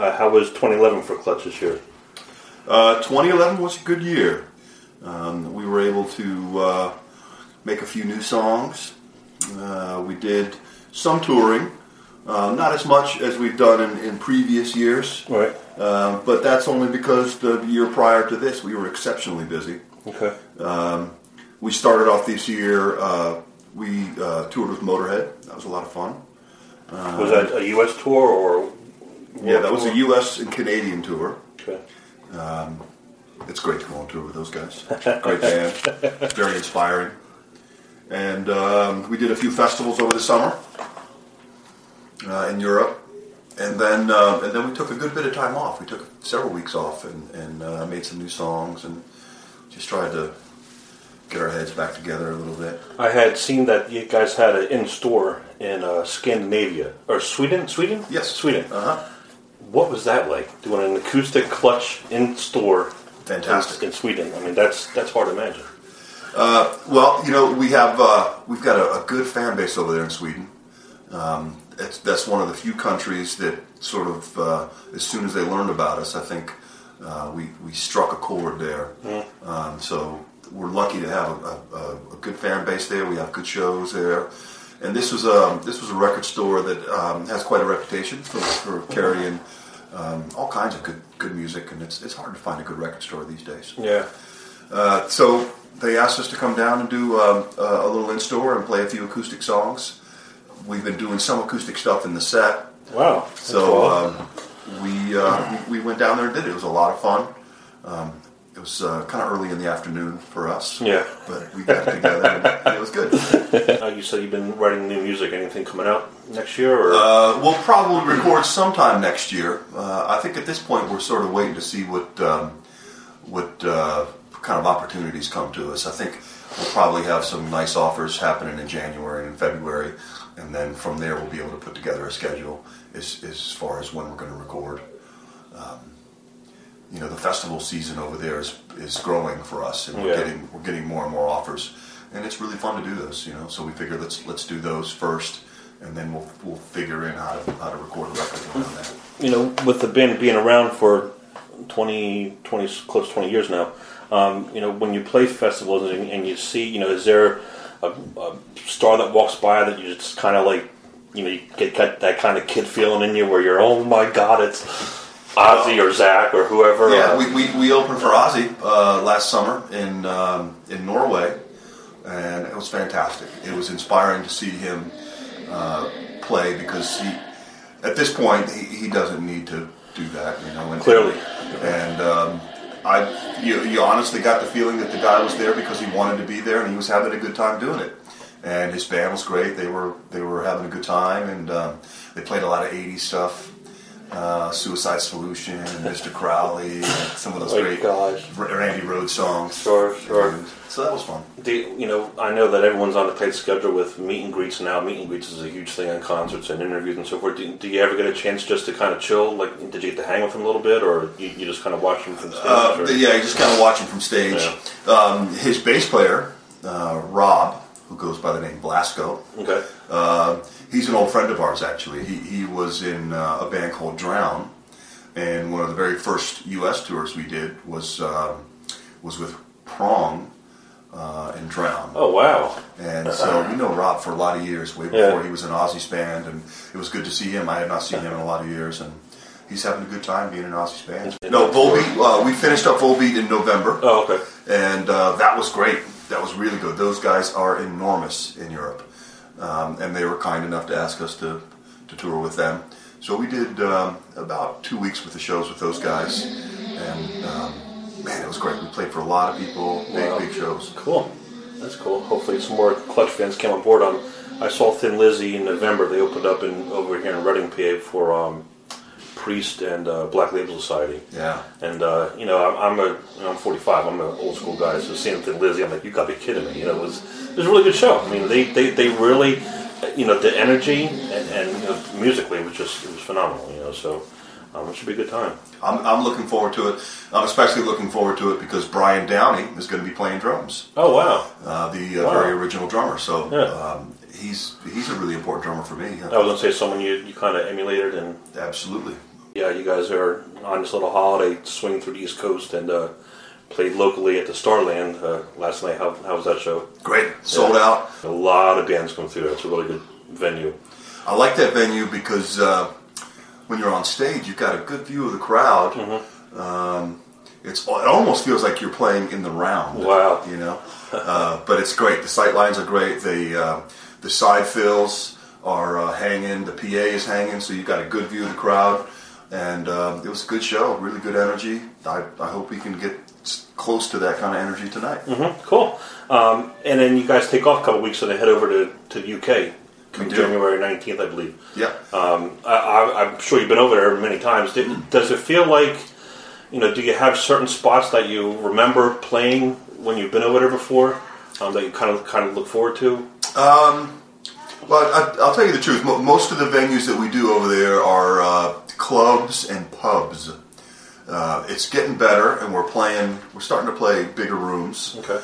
Uh, how was 2011 for Clutch this year? Uh, 2011 was a good year. Um, we were able to uh, make a few new songs. Uh, we did some touring, uh, not as much as we've done in, in previous years, Right. uh, but that's only because the year prior to this we were exceptionally busy. Okay. Um, we started off this year. Uh, we uh, toured with Motorhead. That was a lot of fun. was that a U.S. tour or? Yeah, that was a U.S. and Canadian tour. Okay. It's great to go on tour with those guys. Great band, very inspiring. And um, we did a few festivals over the summer uh, in Europe, and then uh, and then we took a good bit of time off. We took several weeks off and, and uh, made some new songs and just tried to get our heads back together a little bit. I had seen that you guys had an in-store in uh, Scandinavia or Sweden. Sweden? Yes. Sweden. Uh huh. What was that like? Doing an acoustic Clutch in-store Fantastic. in, in Sweden. I mean, that's that's hard to imagine. Well, you know, we have uh, we've got a, a good fan base over there in Sweden. Um, it's, that's one of the few countries that sort of, uh, as soon as they learned about us, I think uh, we we struck a chord there. Um, so we're lucky to have a, a, a good fan base there. We have good shows there, and this was a this was a record store that um, has quite a reputation for, for carrying um, all kinds of good good music, and it's it's hard to find a good record store these days. Yeah. Uh, so they asked us to come down and do um, a a little in store and play a few acoustic songs. We've been doing some acoustic stuff in the set, Wow. So cool. um, we, uh, we we went down there and did it. It was a lot of fun. It was uh, kind of early in the afternoon for us, yeah. but we got together and it was good. Uh, you said you've been writing new music. Anything coming out next year? Or Uh, we'll probably record sometime next year. Uh, I think at this point we're sort of waiting to see what um, what uh, kind of opportunities come to us. I think we'll probably have some nice offers happening in January and February, and then from there we'll be able to put together a schedule as, as far as when we're going to record. Um, you know, the festival season over there is, is growing for us, and we're Yeah. getting we're getting more and more offers, and it's really fun to do those. You know, so we figure let's let's do those first, and then we'll we'll figure in how to how to record a record around that. you know, with the band being around for 20, 20 close to 20 years now, um, you know, when you play festivals and, and you see, you know, is there a, a star that walks by that you just kind of like, you know, you get, get that kind of kid feeling in you where you're, oh my God, it's Ozzy or Zakk or whoever. Yeah, uh, we, we, we opened for Ozzy uh, last summer in um, in Norway, and it was fantastic. It was inspiring to see him uh, play because he, at this point, he, he doesn't need to do that, you know. And, Clearly. and um, I, you, you honestly got the feeling that the guy was there because he wanted to be there and he was having a good time doing it. And his band was great. They were they were having a good time, and um, they played a lot of '80s stuff. Uh, Suicide Solution, and Mr. Crowley, and some of those Oh, great gosh. Randy Rhoads songs. Sure, sure. And so that was fun. Do you, you know, I know that everyone's on a tight schedule with meet and greets now. Meet and greets is a huge thing on concerts and interviews and so forth. Do, do you ever get a chance just to kind of chill? Like, did you get to hang with them a little bit, or you, you just kind of watch them from stage? Uh, yeah, you just kind of watch him from stage. Um, his bass player, uh, Rob, who goes by the name Blasko, Okay. He's an old friend of ours. Actually, he he was in uh, a band called Drown, and one of the very first U.S. tours we did was um, was with Prong uh, and Drown. Oh wow. And so we know Rob for a lot of years, way Yeah. before he was in Ozzy's band, and it was good to see him. I had not seen him in a lot of years, and he's having a good time being in Ozzy's band. No, Volbeat. Uh, we finished up Volbeat in November, Oh okay. and uh, that was great. That was really good. Those guys are enormous in Europe, um, and they were kind enough to ask us to, to tour with them. So we did um, about two weeks with the shows with those guys, and um, man, it was great. We played for a lot of people, big Wow. big shows. Cool. That's cool. Hopefully, some more Clutch fans came on board. Um, I saw Thin Lizzy in November. They opened up in over here in Reading, PA, for um, Priest and uh, Black Label Society. Yeah. And uh, you know, I'm, I'm a, you know, I'm 45. I'm an old school guy. So seeing Thin Lizzy, I'm like, you got to be kidding me. You know, it was it was a really good show. I mean, they they, they really, you know, the energy and, and you know, musically it was just it was phenomenal. You know, so um, it should be a good time. I'm, I'm looking forward to it. I'm especially looking forward to it because Brian Downey is going to be playing drums, Oh wow! uh, the uh, Wow. very original drummer. So Yeah. um, he's he's a really important drummer for me. I was gonna say someone you, you kind of emulated and Absolutely. Yeah, you guys are on this little holiday swing through the East Coast and uh, played locally at the Starland uh, last night. How, how was that show? Great, sold Yeah. out. A lot of bands come through. It's a really good venue. I like that venue because uh, when you're on stage, you've got a good view of the crowd. Um, it's it almost feels like you're playing in the round. Wow. you know, uh, but it's great. The sight lines are great. The uh, the side fills are uh, hanging. The PA is hanging, so you've got a good view of the crowd. And um, it was a good show. Really good energy. I, I hope we can get close to that kind of energy tonight. hmm Cool. Um, and then you guys take off a couple weeks and then head over to, to the UK. January 19th, I believe. Yeah. Um, I, I, I'm sure you've been over there many times. Did, does it feel like, you know, do you have certain spots that you remember playing when you've been over there before um, that you kind of kind of look forward to? Well, I, I'll tell you the truth. Most of the venues that we do over there are uh, clubs and pubs. Uh, it's getting better, and we're playing. We're starting to play bigger rooms. Okay.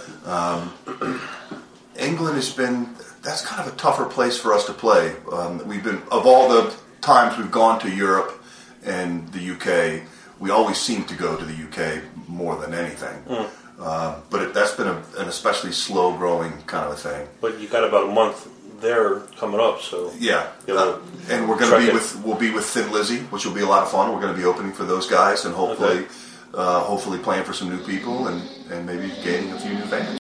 England has been. That's kind of a tougher place for us to play. Um, we've been of all the times we've gone to Europe and the UK, we always seem to go to the UK more than anything. Uh, but it, that's been a, an especially slow growing kind of a thing. But you got about a month there coming up, so Yeah, uh, and we're going to be it. with we'll be with Thin Lizzy, which will be a lot of fun. We're going to be opening for those guys, and hopefully, Okay. uh, hopefully playing for some new people, and and maybe gaining a few new fans.